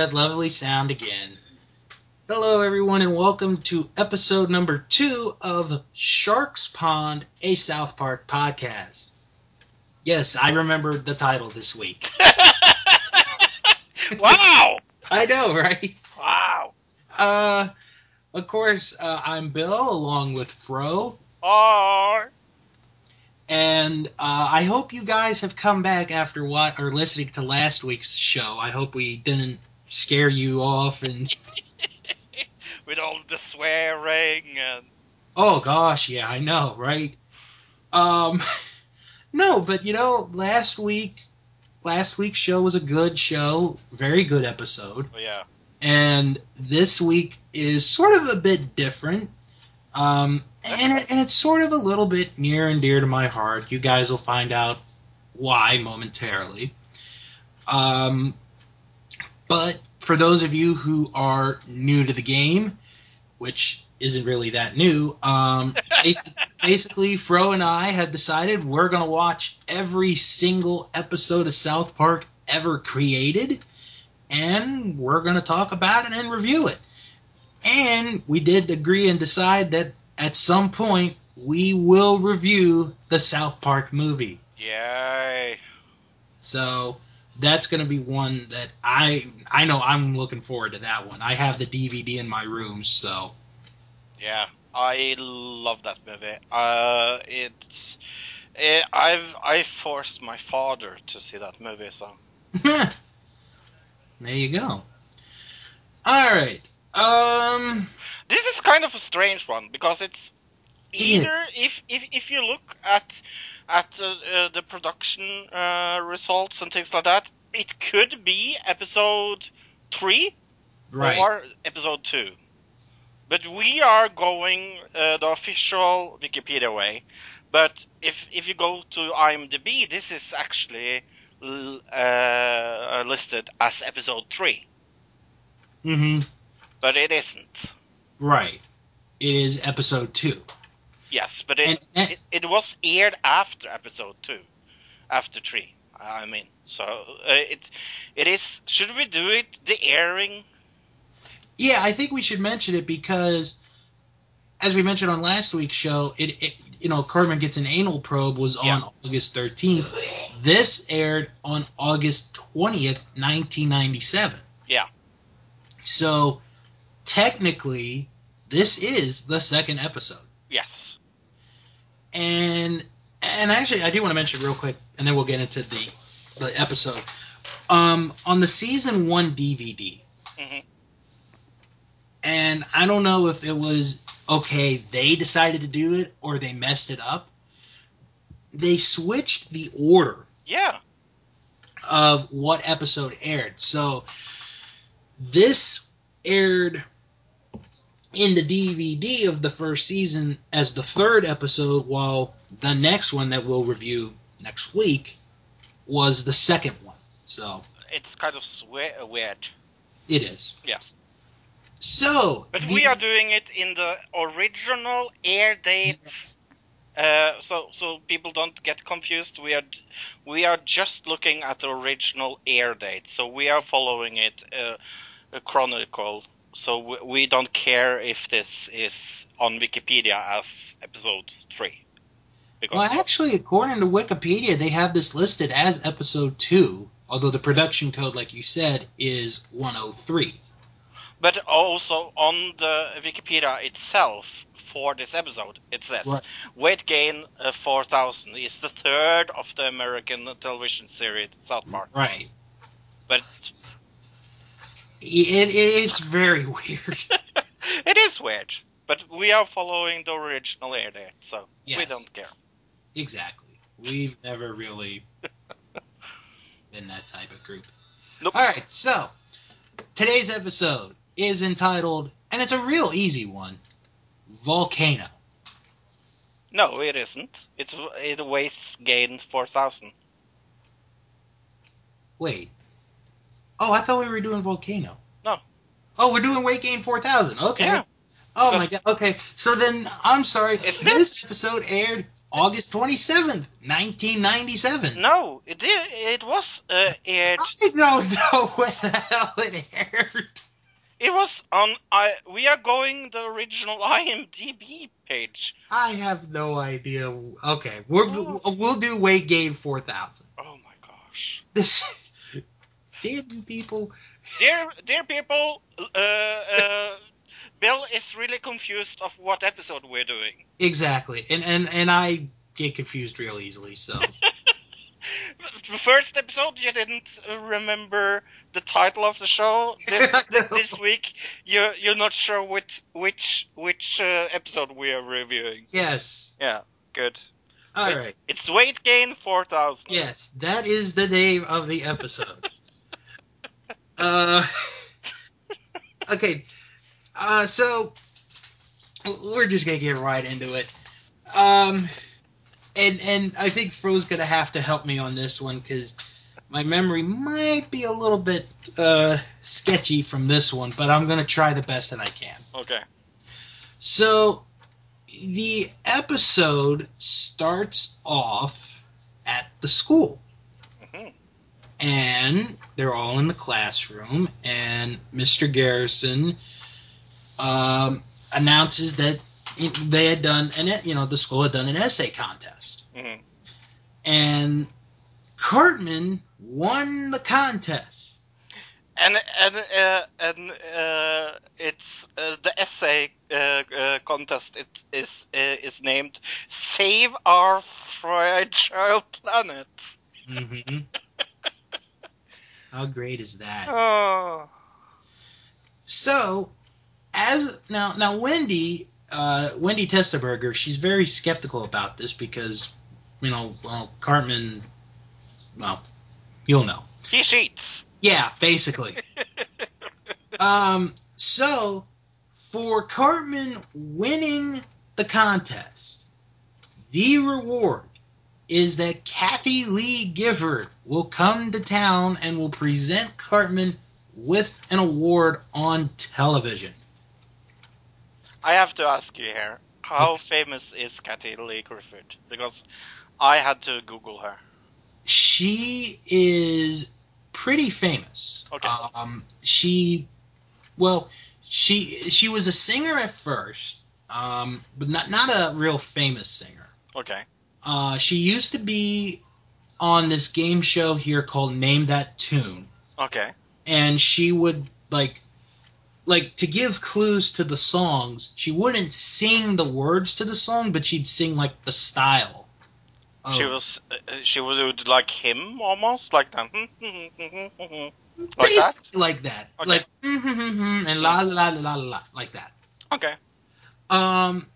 That lovely sound again. Hello, everyone, and welcome to episode number two of Sharks Pond, a South Park podcast. Yes, I remembered the title this week. wow! I know, right? Wow! Uh, of course, uh, I'm Bill, along with Fro, Or and uh, I hope you guys have come back after what or listening to last week's show. I hope we didn't scare you off and with all the swearing and Oh gosh, yeah, I know, right? Um no, but you know, last week last week's show was a good show, very good episode. oh, yeah, And this week is sort of a bit different. Um and it, and it's sort of a little bit near and dear to my heart. You guys will find out why momentarily. Um but for those of you who are new to the game, which isn't really that new, um, basi- basically, Fro and I have decided we're going to watch every single episode of South Park ever created, and we're going to talk about it and review it. And we did agree and decide that at some point we will review the South Park movie. yay! So that's going to be one that I I know I'm looking forward to that one. I have the DVD in my room, so Yeah, I love that movie. Uh, it's it, I've I forced my father to see that movie, so there you go. All right. Um. this is kind of a strange one because it's. Either if if if you look at at uh, uh, the production uh, results and things like that, it could be episode three Right. or episode two. But we are going uh, the official Wikipedia way. But if if you go to IMDb, this is actually uh, listed as episode three, hmm but it isn't. Right. It is episode two. Yes, but it, And, it it was aired after episode two, after three. I mean, so uh, it it is. Should we do it the airing? yeah, I think we should mention it because, as we mentioned on last week's show, it, it you know Cartman gets an anal probe was on August 13th. This aired on August 20th, 1997. Yeah. So technically, this is the second episode. And and actually I do want to mention real quick, and then we'll get into the the episode. Um, on the season one DVD, Mhm. and I don't know if it was okay they decided to do it or they messed it up. They switched the order Yeah. of what episode aired. So this aired in the DVD of the first season as the third episode, while the next one that we'll review next week was the second one. So It's kind of swe- weird. it is. Yeah. So But we are doing it in the original air dates, Uh, so so people don't get confused. We are we are just looking at the original air date. So we are following it uh, uh, chronicle. So we, don't care if this is on Wikipedia as episode three. Because Well, actually, according to Wikipedia, they have this listed as episode two, although the production code, like you said, is 103. But also on the Wikipedia itself for this episode, it says Right. weight gain uh, 4000 is the third of the American television series South Park. Right. But It, it, it's very weird. it is weird. But we are following the original date, so we don't care. Exactly. We've never really been that type of group. Nope. All right, so today's episode is entitled, and it's a real easy one Volcano. No, it isn't. It's it weight gain 4000. Wait. Oh, I thought we were doing Volcano. No. Oh, we're doing Weight Gain 4000. Okay. Yeah. Oh my god. Okay. So then, I'm sorry. Isn't this episode aired August 27th, 1997. No, it did. It was uh, aired. I don't know when the hell it aired. It was on. I. We are going the original IMDb page. I have no idea. Okay, we're, we'll do weight gain 4000. Oh my gosh. This. You people. Dear, dear people, uh, uh, Bill is really confused of what episode we're doing. Exactly. And, and, and I get confused real easily, so. The first episode, you didn't remember the title of the show. This No. this week, you're you're not sure which which which uh, episode we are reviewing. yes. Yeah, good. All it's, right. It's weight gain four thousand. Yes, that is the name of the episode. Uh, okay, uh, so we're just gonna get right into it. Um, and and I think Fro's gonna have to help me on this one because my memory might be a little bit uh, sketchy from this one, but I'm gonna try the best that I can. Okay. So the episode starts off at the school. And they're all in the classroom, and Mr. Garrison um, announces that they had done, and you know, the school had done an essay contest, Mhm. and Cartman won the contest. And and uh, and uh, it's uh, the essay uh, uh, contest. It is uh, is named "Save Our Fragile Planet." hmm How great is that? Oh. So, as now, now Wendy, uh, Wendy Testaburger, she's very skeptical about this because, you know, well, Cartman, well, you'll know. He cheats. Yeah, basically. um, so, for Cartman winning the contest, the reward is that Kathie Lee Gifford will come to town and will present Cartman with an award on television. I have to ask you here, how famous is Kathie Lee Gifford? Because I had to Google her. She is pretty famous. Okay. Um, she, well, she she was a singer at first, um, but not not a real famous singer. Okay. Uh, she used to be on this game show here called Name That Tune, Okay. and she would like like to give clues to the songs. She wouldn't sing the words to the song, but she'd sing like the style. of- She was uh, uh she would like him almost like that. Hmm, hmm, hmm, like that. like that, Okay. like and la la la la la like that. Okay. Um,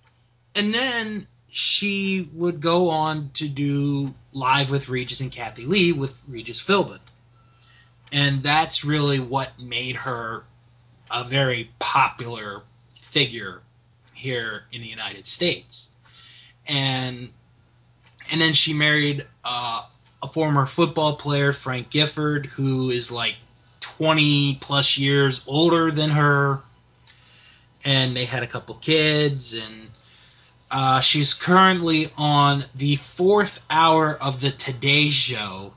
and then she would go on to do live with Regis and Kathie Lee with Regis Philbin, and that's really what made her a very popular figure here in the United States. And and then she married uh, a former football player, Frank Gifford, who is like 20 plus years older than her. And they had a couple kids, and uh, she's currently on the fourth hour of the Today Show,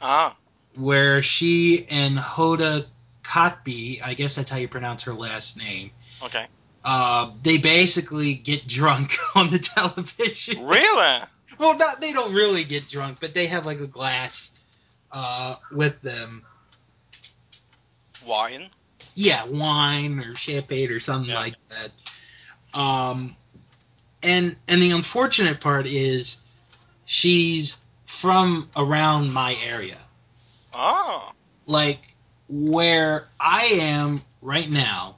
Ah. where she and Hoda Kotb, I guess that's how you pronounce her last name, Okay. uh, they basically get drunk on the television. Really? Well, not they don't really get drunk, but they have like a glass uh, with them. Wine. Yeah, wine or champagne or something Yeah. like that. Um, and and the unfortunate part is she's from around my area, Oh. like where I am right now.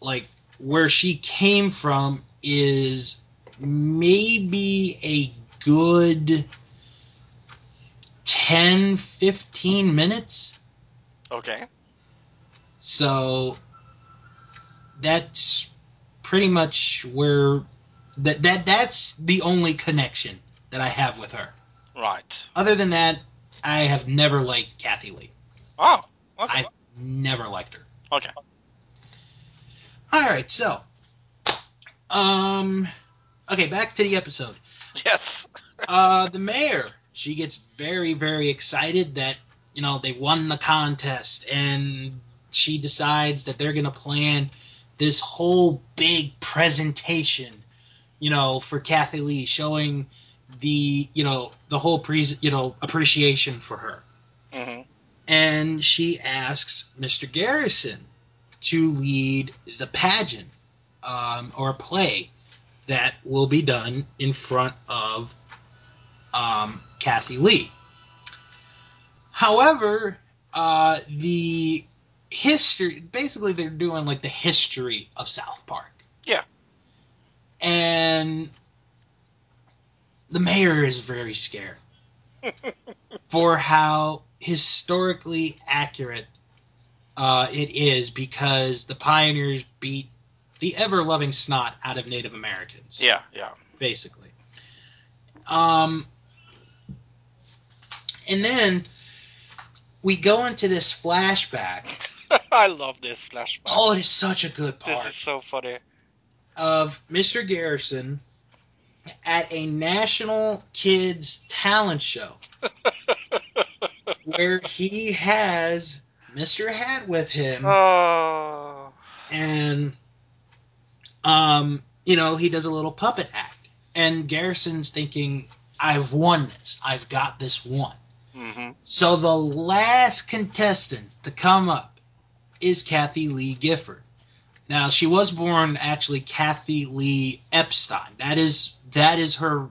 Like where she came from is maybe a good 10 15 minutes Okay. so that's pretty much where that that that's the only connection that I have with her. Right. Other than that, I have never liked Kathie Lee. Oh. Okay. I've never liked her. Okay. All right, so um okay, back to the episode. Yes. Uh, the mayor, she gets very, very excited that you know they won the contest, and she decides that they're gonna plan this whole big presentation, you know, for Kathie Lee, showing the you know the whole pre you know appreciation for her. hmm and she asks Mr. Garrison to lead the pageant um, or play that will be done in front of um, Kathie Lee. However, uh, the history basically they're doing like the history of South Park. Yeah. And the mayor is very scared for how historically accurate uh, it is because the pioneers beat the ever loving snot out of Native Americans, Yeah, yeah. basically. Um, and then we go into this flashback. I love this flashback. Oh, it is such a good part. this is so funny. Of Mr. Garrison at a national kids talent show where he has Mr. Hat with him. Oh. and um, you know, he does a little puppet act. And Garrison's thinking, I've won this. I've got this one. hmm So the last contestant to come up is Kathie Lee Gifford. Now she was born actually Kathie Lee Epstein. That is that is her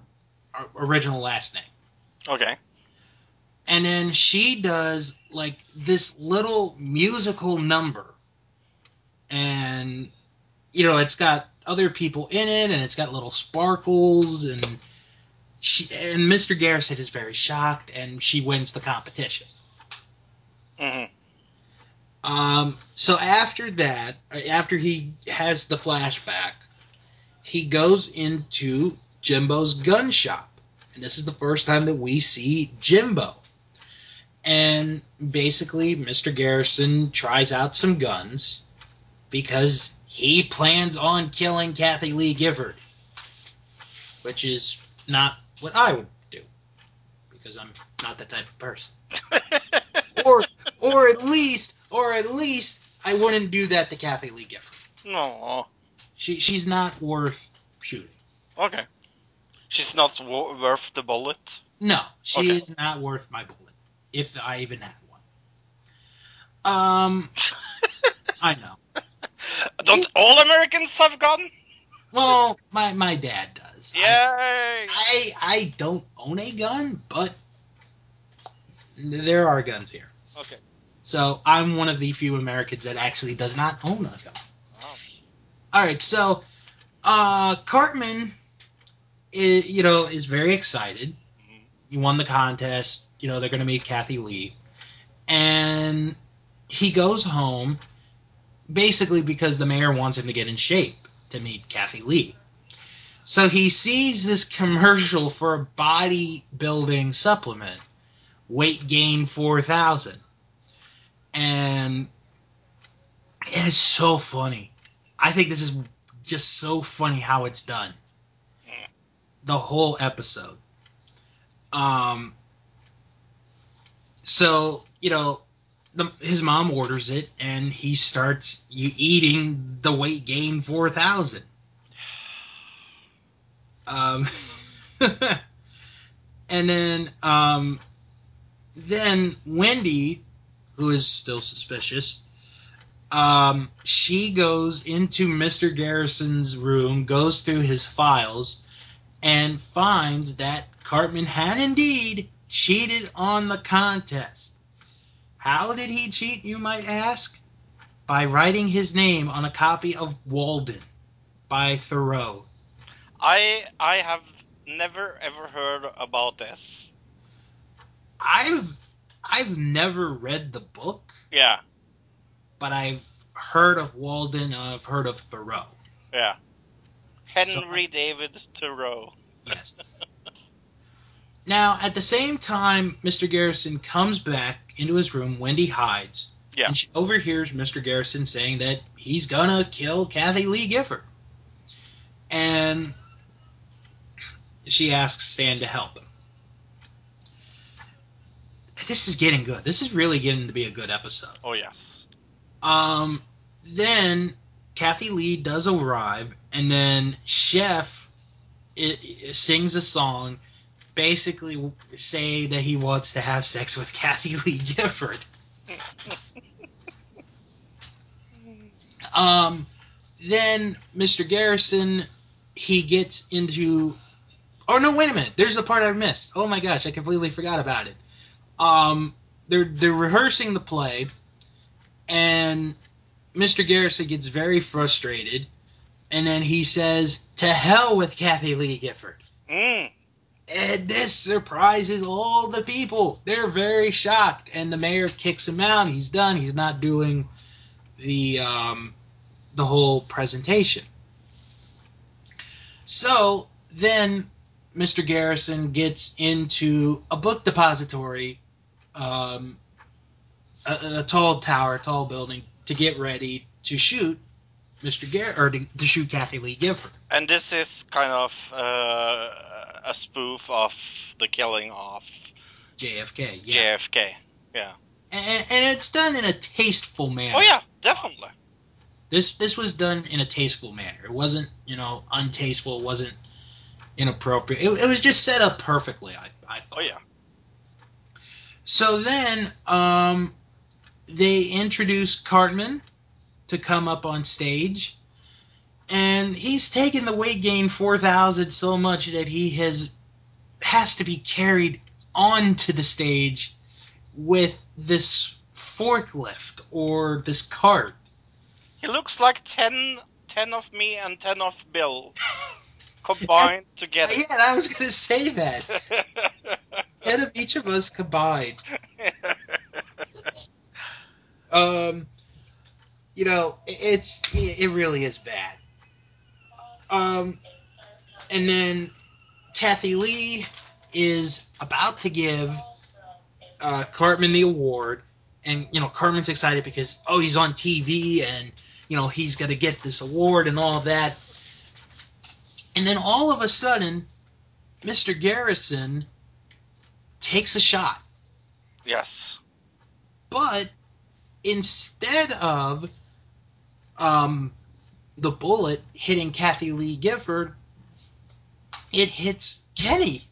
original last name. Okay. and then she does like this little musical number and you know it's got other people in it and it's got little sparkles and she and mr garrison is very shocked and she wins the competition hmm um so after that after he has the flashback he goes into jimbo's gun shop. And this is the first time that we see jimbo. And basically mr garrison tries out some guns because he plans on killing kathie lee gifford which is not what i would do because i'm not that type of person. Or or at least or at least i wouldn't do that to kathie lee gifford no. she she's not worth shooting Okay. She's not wo- worth the bullet. no she Okay. is not worth my bullet if i even had one um i know Don't all Americans have gun? Well, my my dad does. I, I I don't own a gun, but there are guns here. Okay. So I'm one of the few Americans that actually does not own a gun. Wow. All right, so uh, Cartman, is, you know, is very excited. Mhm. He won the contest. You know, they're going to meet Kathie Lee, and he goes home basically because the mayor wants him to get in shape to meet Kathie Lee. So he sees this commercial for a bodybuilding supplement, weight gain 4000. And it is so funny. I think this is just so funny how it's done. The whole episode. Um so, you know, the, his mom orders it and he starts you eating the weight gain 4000 um and then um then wendy who is still suspicious um she goes into mr garrison's room goes through his files and finds that cartman had indeed cheated on the contest how did he cheat, you might ask? By writing his name on a copy of Walden by Thoreau. I I have never ever heard about this. I've I've never read the book, Yeah, but I've heard of Walden and I've heard of Thoreau. yeah. Henry David Thoreau. Yes. now, at the same time, Mr. Garrison comes back into his room. Wendy hides. Yeah. And she overhears Mr. Garrison saying that he's gonna kill Kathie Lee Gifford. And she asks Stan to help him. This is getting good. This is really getting to be a good episode. Oh yes. Um, then Kathie Lee does arrive, and then Chef it, it sings a song, basically say that he wants to have sex with Kathie Lee Gifford. Um, then Mr. Garrison, he gets into. Oh no! Wait a minute. There's the part I missed. Oh my gosh! I completely forgot about it. Um, they're they're rehearsing the play, and Mr. Garrison gets very frustrated, and then he says, "To hell with Kathie Lee Gifford." Mm. And this surprises all the people. They're very shocked, and the mayor kicks him out. He's done. He's not doing the um, the whole presentation. So then, Mr. Garrison gets into a book depository, um, a, a tall tower, a tall building, to get ready to shoot Mr. Gar or to, to shoot Kathie Lee Gifford. And this is kind of uh, a spoof of the killing of JFK. Yeah. JFK. Yeah. and, and it's done in a tasteful manner. Oh yeah, definitely. This this was done in a tasteful manner. It wasn't you know untasteful. It wasn't inappropriate. It, it was just set up perfectly. I I thought. Oh yeah. So then um, they introduce Cartman to come up on stage, and he's taken the weight gain four thousand so much that he has has to be carried onto the stage with this forklift or this cart. He looks like 10, 10 of me and 10 of Bill combined together. Yeah, I was gonna say that. Ten of each of us combined. Um, you know, it- it's it it really is bad. Um, and then Kathie Lee is about to give uh, Cartman the award, and you know Cartman's excited because oh he's on TV and you know he's gonna get this award and all that. And then all of a sudden, Mr. Garrison takes a shot yes. but instead of um, the bullet hitting Kathie Lee Gifford, it hits Kenny.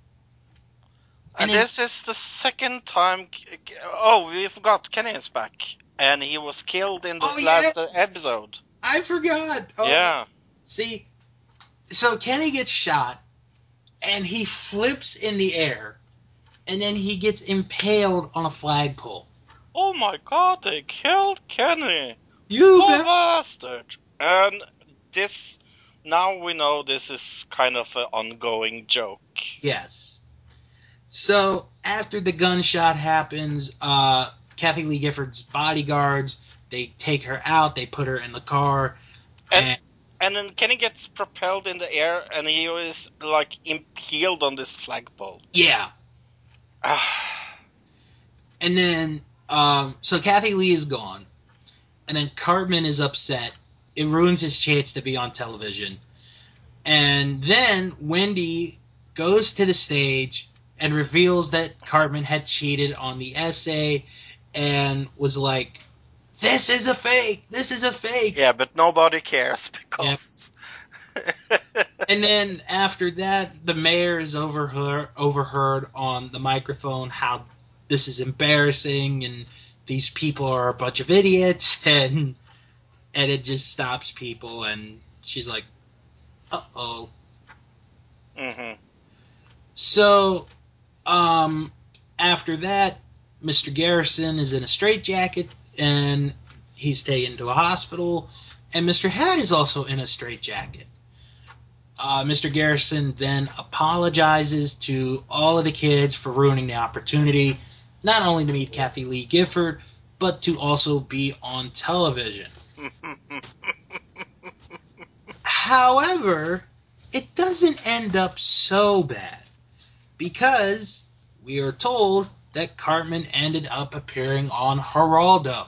And And this is the second time. Oh, we forgot Kenny is back, and he was killed in the Oh, last yes! episode. I forgot. Oh, Yeah. See, so Kenny gets shot, and he flips in the air, and then he gets impaled on a flagpole. Oh my God! They killed Kenny. You bastard! And this. Now we know this is kind of an ongoing joke. Yes. So after the gunshot happens, uh, Kathie Lee Gifford's bodyguards they take her out, they put her in the car, And- and And then Kenny gets propelled in the air, and he is like impaled on this flagpole. yeah, Ah, and then um, so Kathie Lee is gone, and then Cartman is upset. It ruins his chance to be on television, and then Wendy goes to the stage and reveals that Cartman had cheated on the essay, and was like, "This is a fake. This is a fake." yeah, but nobody cares because. And then after that, the mayor is overheard overheard on the microphone how this is embarrassing and these people are a bunch of idiots and and it just stops people and she's like, uh oh. hmm So, um, after that, Mr. Garrison is in a straitjacket and he's taken to a hospital, and Mr. Hat is also in a straitjacket. Uh, Mr. Garrison then apologizes to all of the kids for ruining the opportunity, not only to meet Kathie Lee Gifford, but to also be on television. However, it doesn't end up so bad because we are told that Cartman ended up appearing on Geraldo.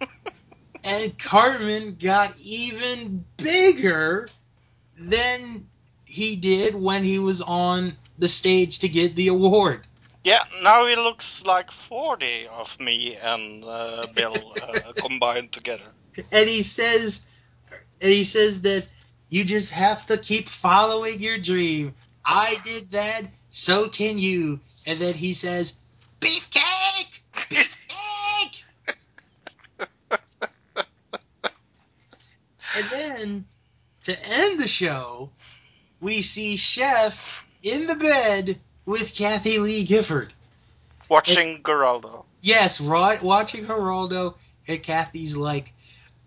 and Cartman got even bigger than he did when he was on the stage to get the award. Yeah, now he looks like 40 of me and uh, Bill uh, combined together. And he says and he says that you just have to keep following your dream. I did that, so can you. And then he says, Beefcake! Beefcake! and then, to end the show, we see Chef in the bed with Kathie Lee Gifford. Watching Geraldo. Yes, right, watching Geraldo, and Kathie's like,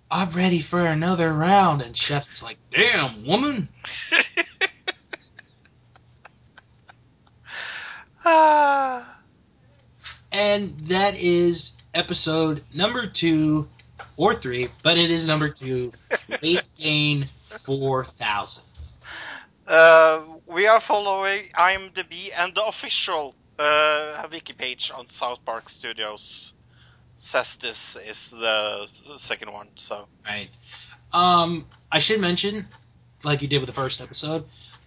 I'm ready for another round. And Chef's like, damn, woman. Ah. And that is episode number two or three, but it is number two. Weight gain 4,000. Uh, we are following IMDb and the official uh, wiki page on South Park Studios says this is the, the second one. So Right. Um, I should mention, like you did with the first episode,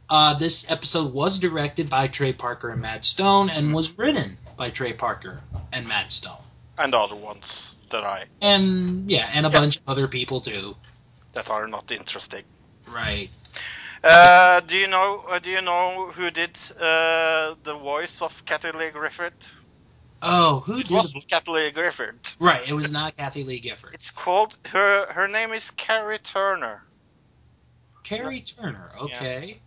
uh, this episode was directed by Trey Parker and Matt Stone and was written by Trey Parker and Matt Stone. and other ones that I And, yeah, and a Yeah. bunch of other people too. that are not interesting. Right. Uh, do you know? Uh, do you know who did uh, the voice of Kathie Lee Griffith? Oh, who it did wasn't Kathie Lee Griffith. Right, it was not Kathie Lee Gifford. It's called her. Her name is Karri Turner. Karri Turner, okay.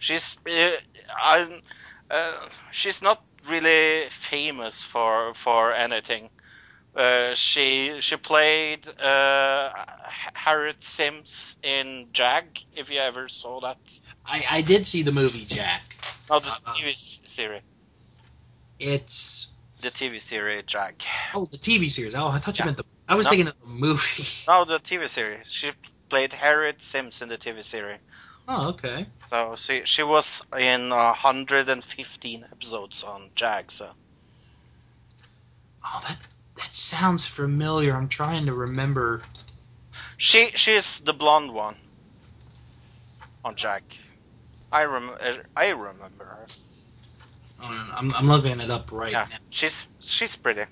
She's. Uh, I'm. Uh, she's not really famous for for anything. Uh, she she played uh, Harriet Sims in Jag. If you ever saw that, I, I did see the movie Jack. no, the Uh-uh. TV series, It's the TV series Jag. oh the TV series. Oh, I thought you Yeah. meant the. I was No. thinking of the movie. No, the TV series. She played Harriet Sims in the TV series. Oh, okay. So she she was in uh, 115 episodes on Jag. So Oh, that that sounds familiar. I'm trying to remember. she she's the blonde one on Jag. I rem I remember her. Oh, I'm I'm looking it up right Yeah, now. she's she's pretty.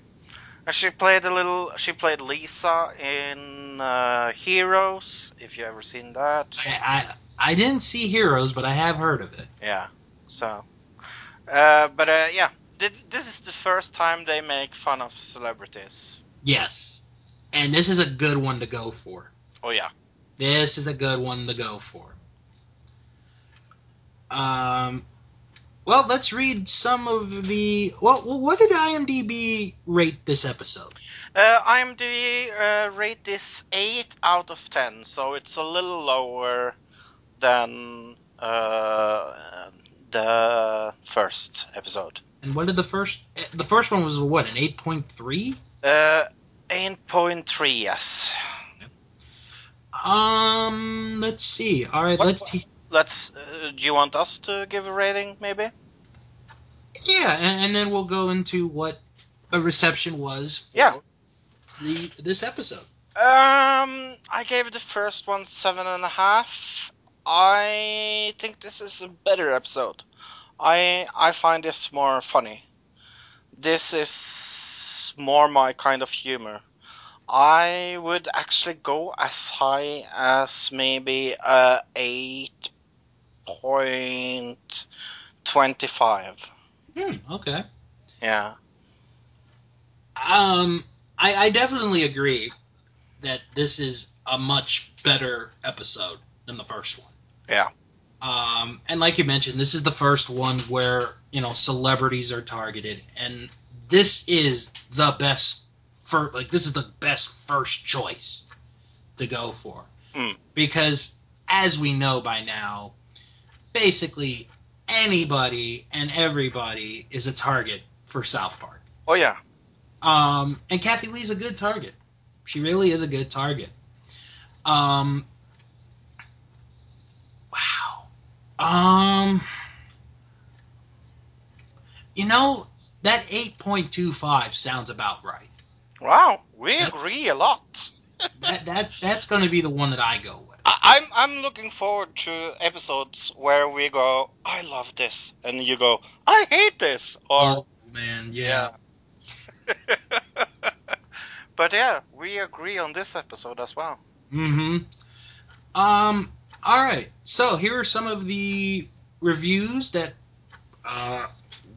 And she played a little. She played Lisa in uh, Heroes. If you ever seen that. I, I didn't see Heroes, but I have heard of it. Yeah. So, uh, but uh, yeah, this is the first time they make fun of celebrities. Yes, and this is a good one to go for. Oh yeah. This is a good one to go for. Um, well, let's read some of the. Well, what did IMDb rate this episode? Uh, IMDb uh, rate this eight out of ten, so it's a little lower than uh, the first episode. And what did the first? The first one was what an eight point three. Uh, eight point three, yes. Um, let's see. All right, What- let's. see. Let's. Uh, do you want us to give a rating, maybe? Yeah, and, and then we'll go into what the reception was. For Yeah. The this episode. Um, I gave the first one seven and a half. I think this is a better episode. I I find this more funny. This is more my kind of humor. I would actually go as high as maybe a eight point twenty-five. Hmm. Okay. Yeah. Um, I, I definitely agree that this is a much better episode than the first one. Yeah. Um, and like you mentioned, this is the first one where you know celebrities are targeted, and this is the best for like this is the best first choice to go for Hmm. because as we know by now, basically anybody and everybody is a target for South Park. Oh yeah. Um, and Kathy Lee's a good target. She really is a good target. Um, wow. Um, you know that eight point two five sounds about right. Wow, we That's- agree a lot. That that that's going to be the one that I go with. I, I'm I'm looking forward to episodes where we go, I love this, and you go, I hate this, or oh man, yeah. but yeah, we agree on this episode as well. Mm-hmm. Um. All right. So here are some of the reviews that uh,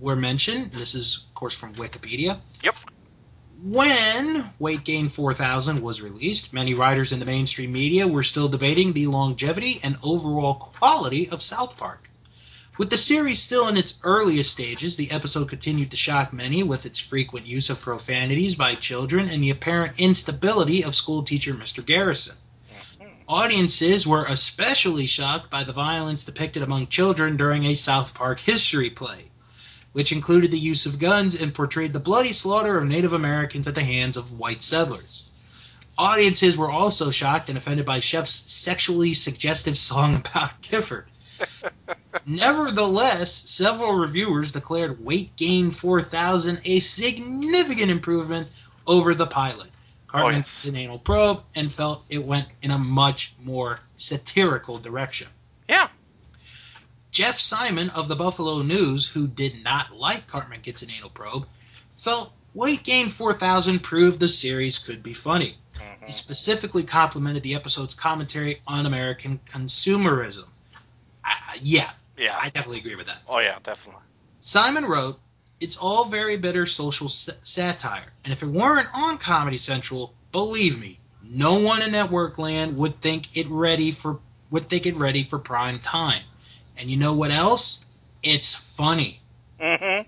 were mentioned. This is, of course, from Wikipedia. Yep. When Weight Gain 4000 was released, many writers in the mainstream media were still debating the longevity and overall quality of South Park. With the series still in its earliest stages, the episode continued to shock many with its frequent use of profanities by children and the apparent instability of schoolteacher Mr. Garrison. Audiences were especially shocked by the violence depicted among children during a South Park history play, which included the use of guns and portrayed the bloody slaughter of Native Americans at the hands of white settlers. Audiences were also shocked and offended by Chef's sexually suggestive song about Gifford. Nevertheless, several reviewers declared Weight Gain 4000 a significant improvement over the pilot. Cartman yes. did an anal probe and felt it went in a much more satirical direction. Yeah. Jeff Simon of the Buffalo News, who did not like Cartman Gets an Anal Probe, felt Weight Gain 4000 proved the series could be funny. He Mhm. specifically complimented the episode's commentary on American consumerism. I- yeah, Yeah. I definitely agree with that. Oh yeah, definitely. Simon wrote, It's all very bitter social s- satire, and if it weren't on Comedy Central, believe me, no one in network land would think it ready for would think it ready for prime time. And you know what else? It's funny. hmm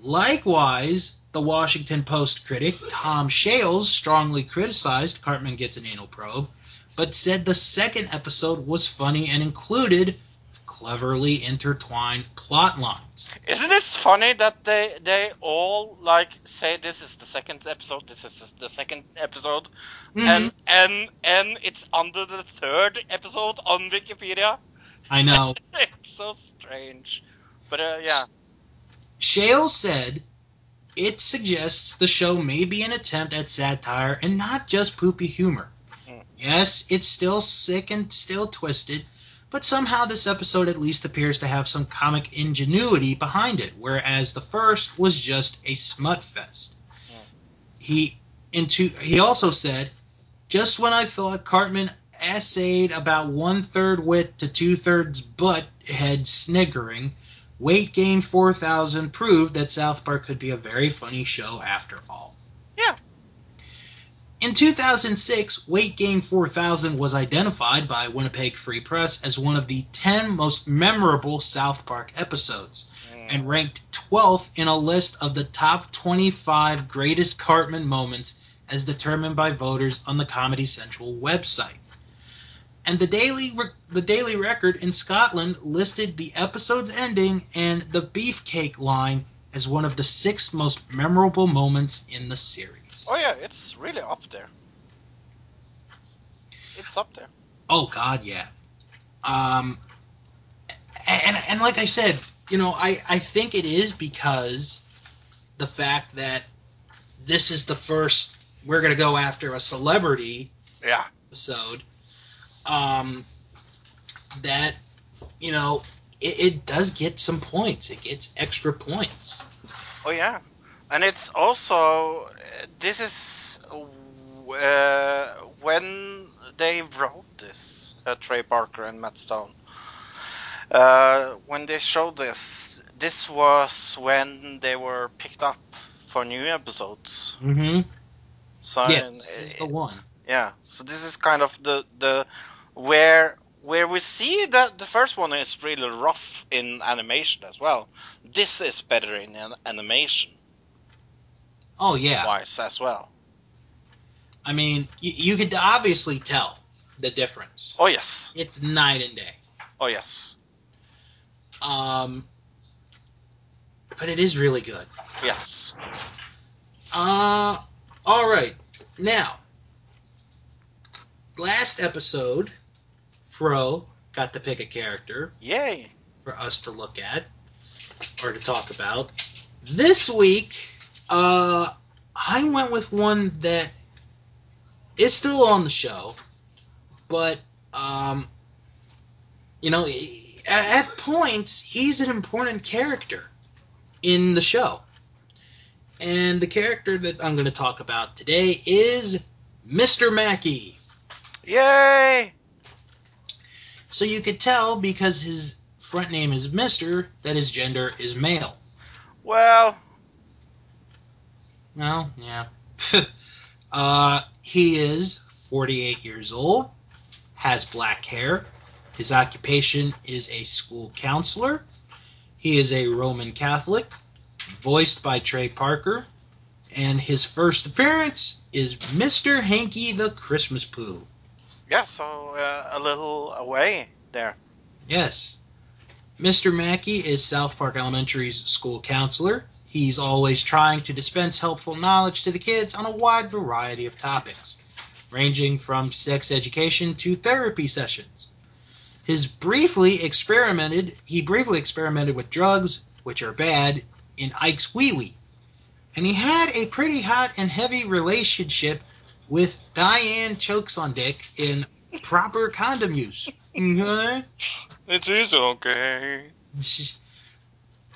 Likewise, the Washington Post critic Tom Shales strongly criticized Cartman Gets an Anal Probe, but said the second episode was funny and included cleverly intertwined plot lines. Isn't it funny that they they all like say this is the second episode, this is the second episode, and and and it's under the third episode on Wikipedia? I know. It's so strange. But uh, yeah. Shales said it suggests the show may be an attempt at satire and not just poopy humor. Mm. Yes, it's still sick and still twisted, but somehow this episode at least appears to have some comic ingenuity behind it, whereas the first was just a smut fest. Mm. He into he also said, just when I thought Cartman essayed about one third wit to two thirds butt head sniggering, Weight Gain 4000 proved that South Park could be a very funny show after all. In 2006, Weight Gain 4000 was identified by Winnipeg Free Press as one of the 10 most memorable South Park episodes Mm. and ranked 12th in a list of the top 25 greatest Cartman moments as determined by voters on the Comedy Central website. And the Daily Re- the Daily Record in Scotland listed the episode's ending and the beefcake line as one of the six most memorable moments in the series. Oh yeah, it's really up there. It's up there. Oh God, yeah. Um, and and like I said, you know, I I think it is because the fact that this is the first we're gonna go after a celebrity Yeah. episode. Um, that you know it, it does get some points. It gets extra points. Oh yeah, and it's also this is uh, when they wrote this, uh, Trey Parker and Matt Stone. Uh, when they showed this, this was when they were picked up for new episodes. Mm-hmm. So Yeah, this is the one. yeah, so this is kind of the the where where we see that the first one is really rough in animation as well. This is better in an animation Oh yeah. wise as well. I mean, y- you could obviously tell the difference. Oh yes, It's night and day. oh yes, Um, but it is really good. yes. Uh, all right. Now, last episode, Fro got to pick a character Yay! for us to look at or to talk about. This week, uh, I went with one that is still on the show, but Um, you know, at, at points he's an important character in the show. And the character that I'm going to talk about today is Mr. Mackey. Yay! So you could tell because his front name is Mr. that his gender is male. Well, Well, yeah. uh, he is 48 years old, has black hair. His occupation is a school counselor. He is a Roman Catholic, voiced by Trey Parker. And his first appearance is Mr. Hankey the Christmas Poo. yeah, so uh, a little away there. Yes. Mr. Mackey is South Park Elementary's school counselor. He's always trying to dispense helpful knowledge to the kids on a wide variety of topics, ranging from sex education to therapy sessions. His briefly experimented he briefly experimented with drugs, which are bad, in Ike's Wee Wee. And he had a pretty hot and heavy relationship with Diane Choksondik in proper condom use. Mm-hmm. Okay? It is okay.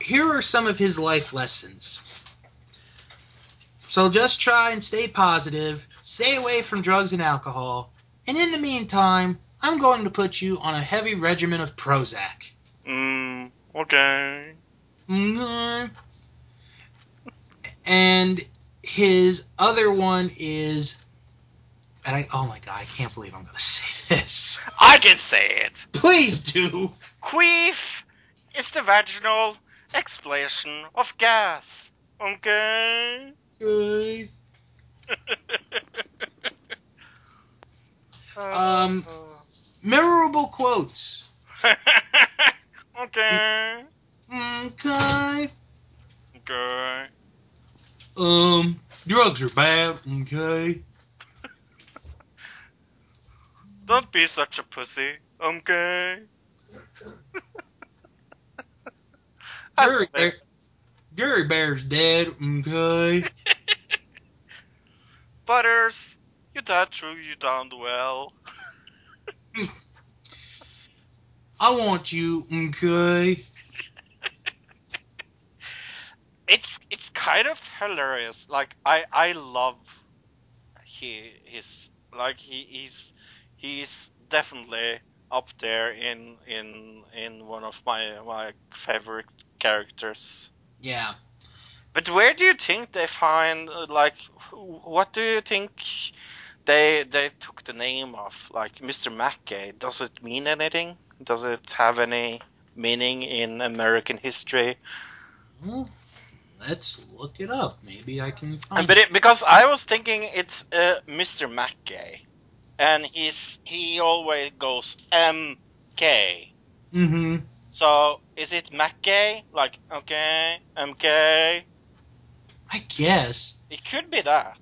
Here are some of his life lessons. So just try and stay positive, stay away from drugs and alcohol, and in the meantime, I'm going to put you on a heavy regimen of Prozac. Mm, okay. Mhm. And his other one is, and I, oh my god, I can't believe I'm going to say this. I can say it. Please do. Queef is the vaginal explanation of gas. Okay? Okay. Um, Memorable quotes. okay. Okay. Okay. Um, drugs are bad. Okay. Don't be such a pussy. Okay. Gary. Bear, Gary Bear's dead. Okay. Butters, you died true, you down the well. I want you. Okay. It's it's kind of hilarious. Like I I love he his like he he's he's definitely up there in in in one of my my favorite characters. Yeah. But where do you think they find like what do you think they they took the name of like Mr. Mackey? Does it mean anything? Does it have any meaning in American history? Well, let's look it up. Maybe I can And find. but it, because I was thinking it's uh, Mr. Mackey, and he's he always goes MK. Mm-hmm. So is it Mackey? Like okay, MK? I guess. It could be that.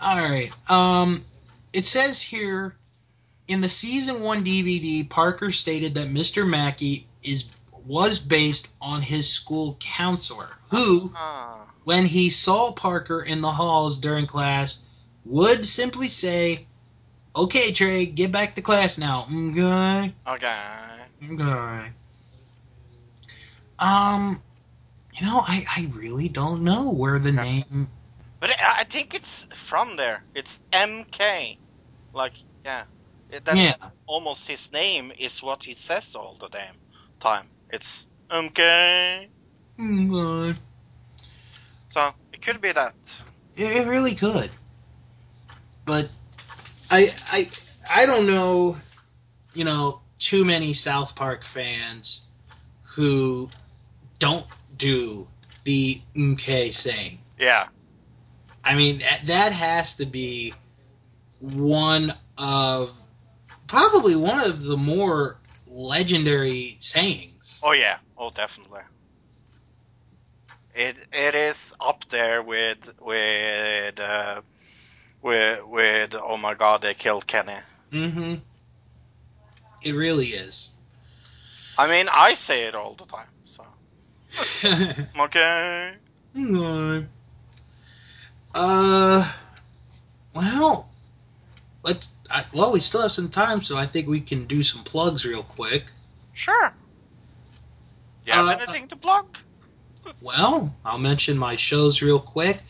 All right. Um, it says here in the season one DVD, Parker stated that Mr. Mackey is was based on his school counselor, who, Ah, when he saw Parker in the halls during class, would simply say, "Okay, Trey, get back to class now." Okay. okay. Okay. Um, you know, I I really don't know where the name. But I I think it's from there. It's MK. Like yeah, It- that's Yeah. almost his name is what he says all the damn time. It's MK. Okay. So it could be that. It, it really could. But I I I don't know, you know, too many South Park fans who don't do the okay saying. Yeah. I mean, that- that has to be one of probably one of the more legendary sayings. Oh yeah. Oh definitely. It it is up there with with uh, with with oh my god they killed Kenny. Mm-hmm. It really is. I mean I say it all the time. Okay. No. Uh, well, let's I, well, we still have some time, so I think we can do some plugs real quick. Sure. You have Uh, anything to plug? Well, I'll mention my shows real quick.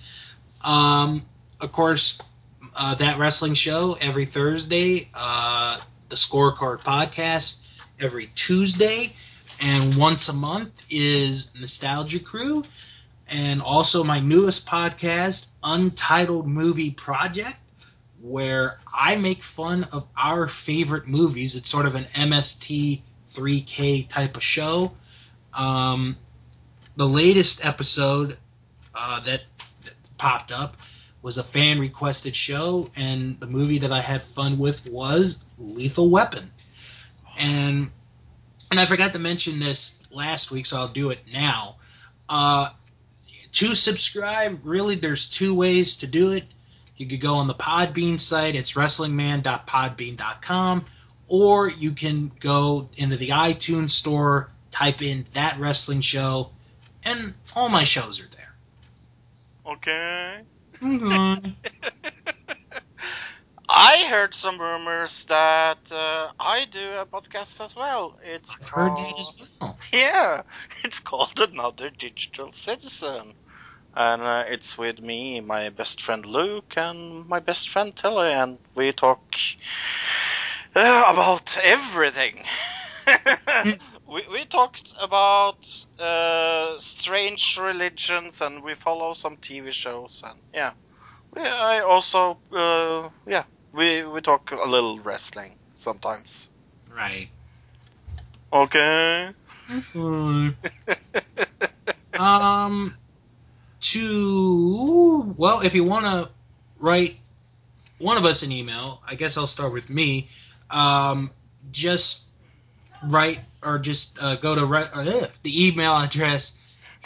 Um, of course, uh, that wrestling show every Thursday. Uh, the Scorecard podcast every Tuesday, and once a month is Nostalgia Crew, and also my newest podcast, Untitled Movie Project, where I make fun of our favorite movies. It's sort of an MST 3K type of show. Um, the latest episode uh, that, that popped up was a fan requested show, and the movie that I had fun with was Lethal Weapon. And and I forgot to mention this last week, so I'll do it now. Uh, to subscribe, really, there's two ways to do it. You could go on the Podbean site, it's wrestlingman.podbean.com, or you can go into the iTunes store, type in that wrestling show, and all my shows are there. Okay. Okay. I heard some rumors that uh, I do a podcast as well. It's I've heard that called- as well. Yeah, it's called Another Digital Citizen. And uh, it's with me, my best friend Luke, and my best friend Tilly, and we talk uh, about everything. we, we talked about uh, strange religions, and we follow some TV shows, and yeah. We, I also, uh, yeah, we, we talk a little wrestling sometimes. Right. Okay. um, to well, if you want to write one of us an email, I guess I'll start with me. Um, just write or just uh, go to re- or, uh, the email address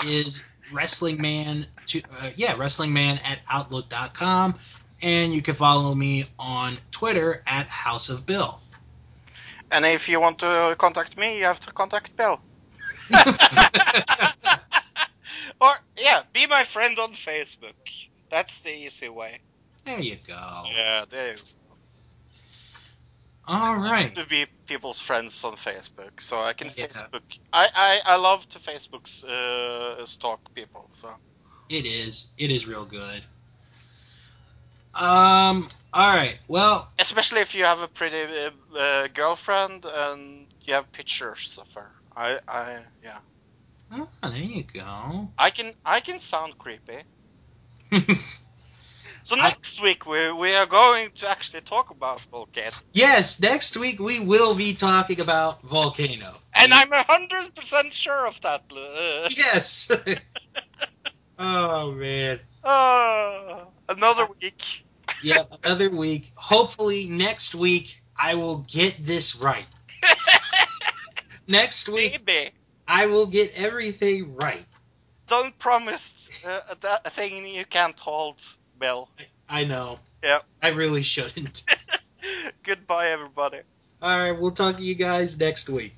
is wrestlingman to uh, yeah wrestlingman at outlook.com and you can follow me on twitter at house of bill And if you want to contact me, you have to contact Bill. Or, yeah, be my friend on Facebook. That's the easy way. there you go Yeah, there you go. all right To be people's friends on Facebook, so I can Yeah. Facebook. I, I, I love to Facebook's uh, stalk people. So It is. It is real good. Um. All right. Well. especially if you have a pretty uh, uh, girlfriend and you have pictures of her. I, I, yeah, Oh, there you go. I can, I can sound creepy. So I- next week we we are going to actually talk about Volcano, yes. Next week we will be talking about volcano. and I'm a hundred percent sure of that. Yes. oh man. uh, another week. Yep. Another week. Hopefully next week I will get this right. next week Maybe. I will get everything right. Don't promise uh, a, thing you can't hold, Bill. I know. Yep. I really shouldn't. Goodbye, everybody. All right. We'll talk to you guys next week.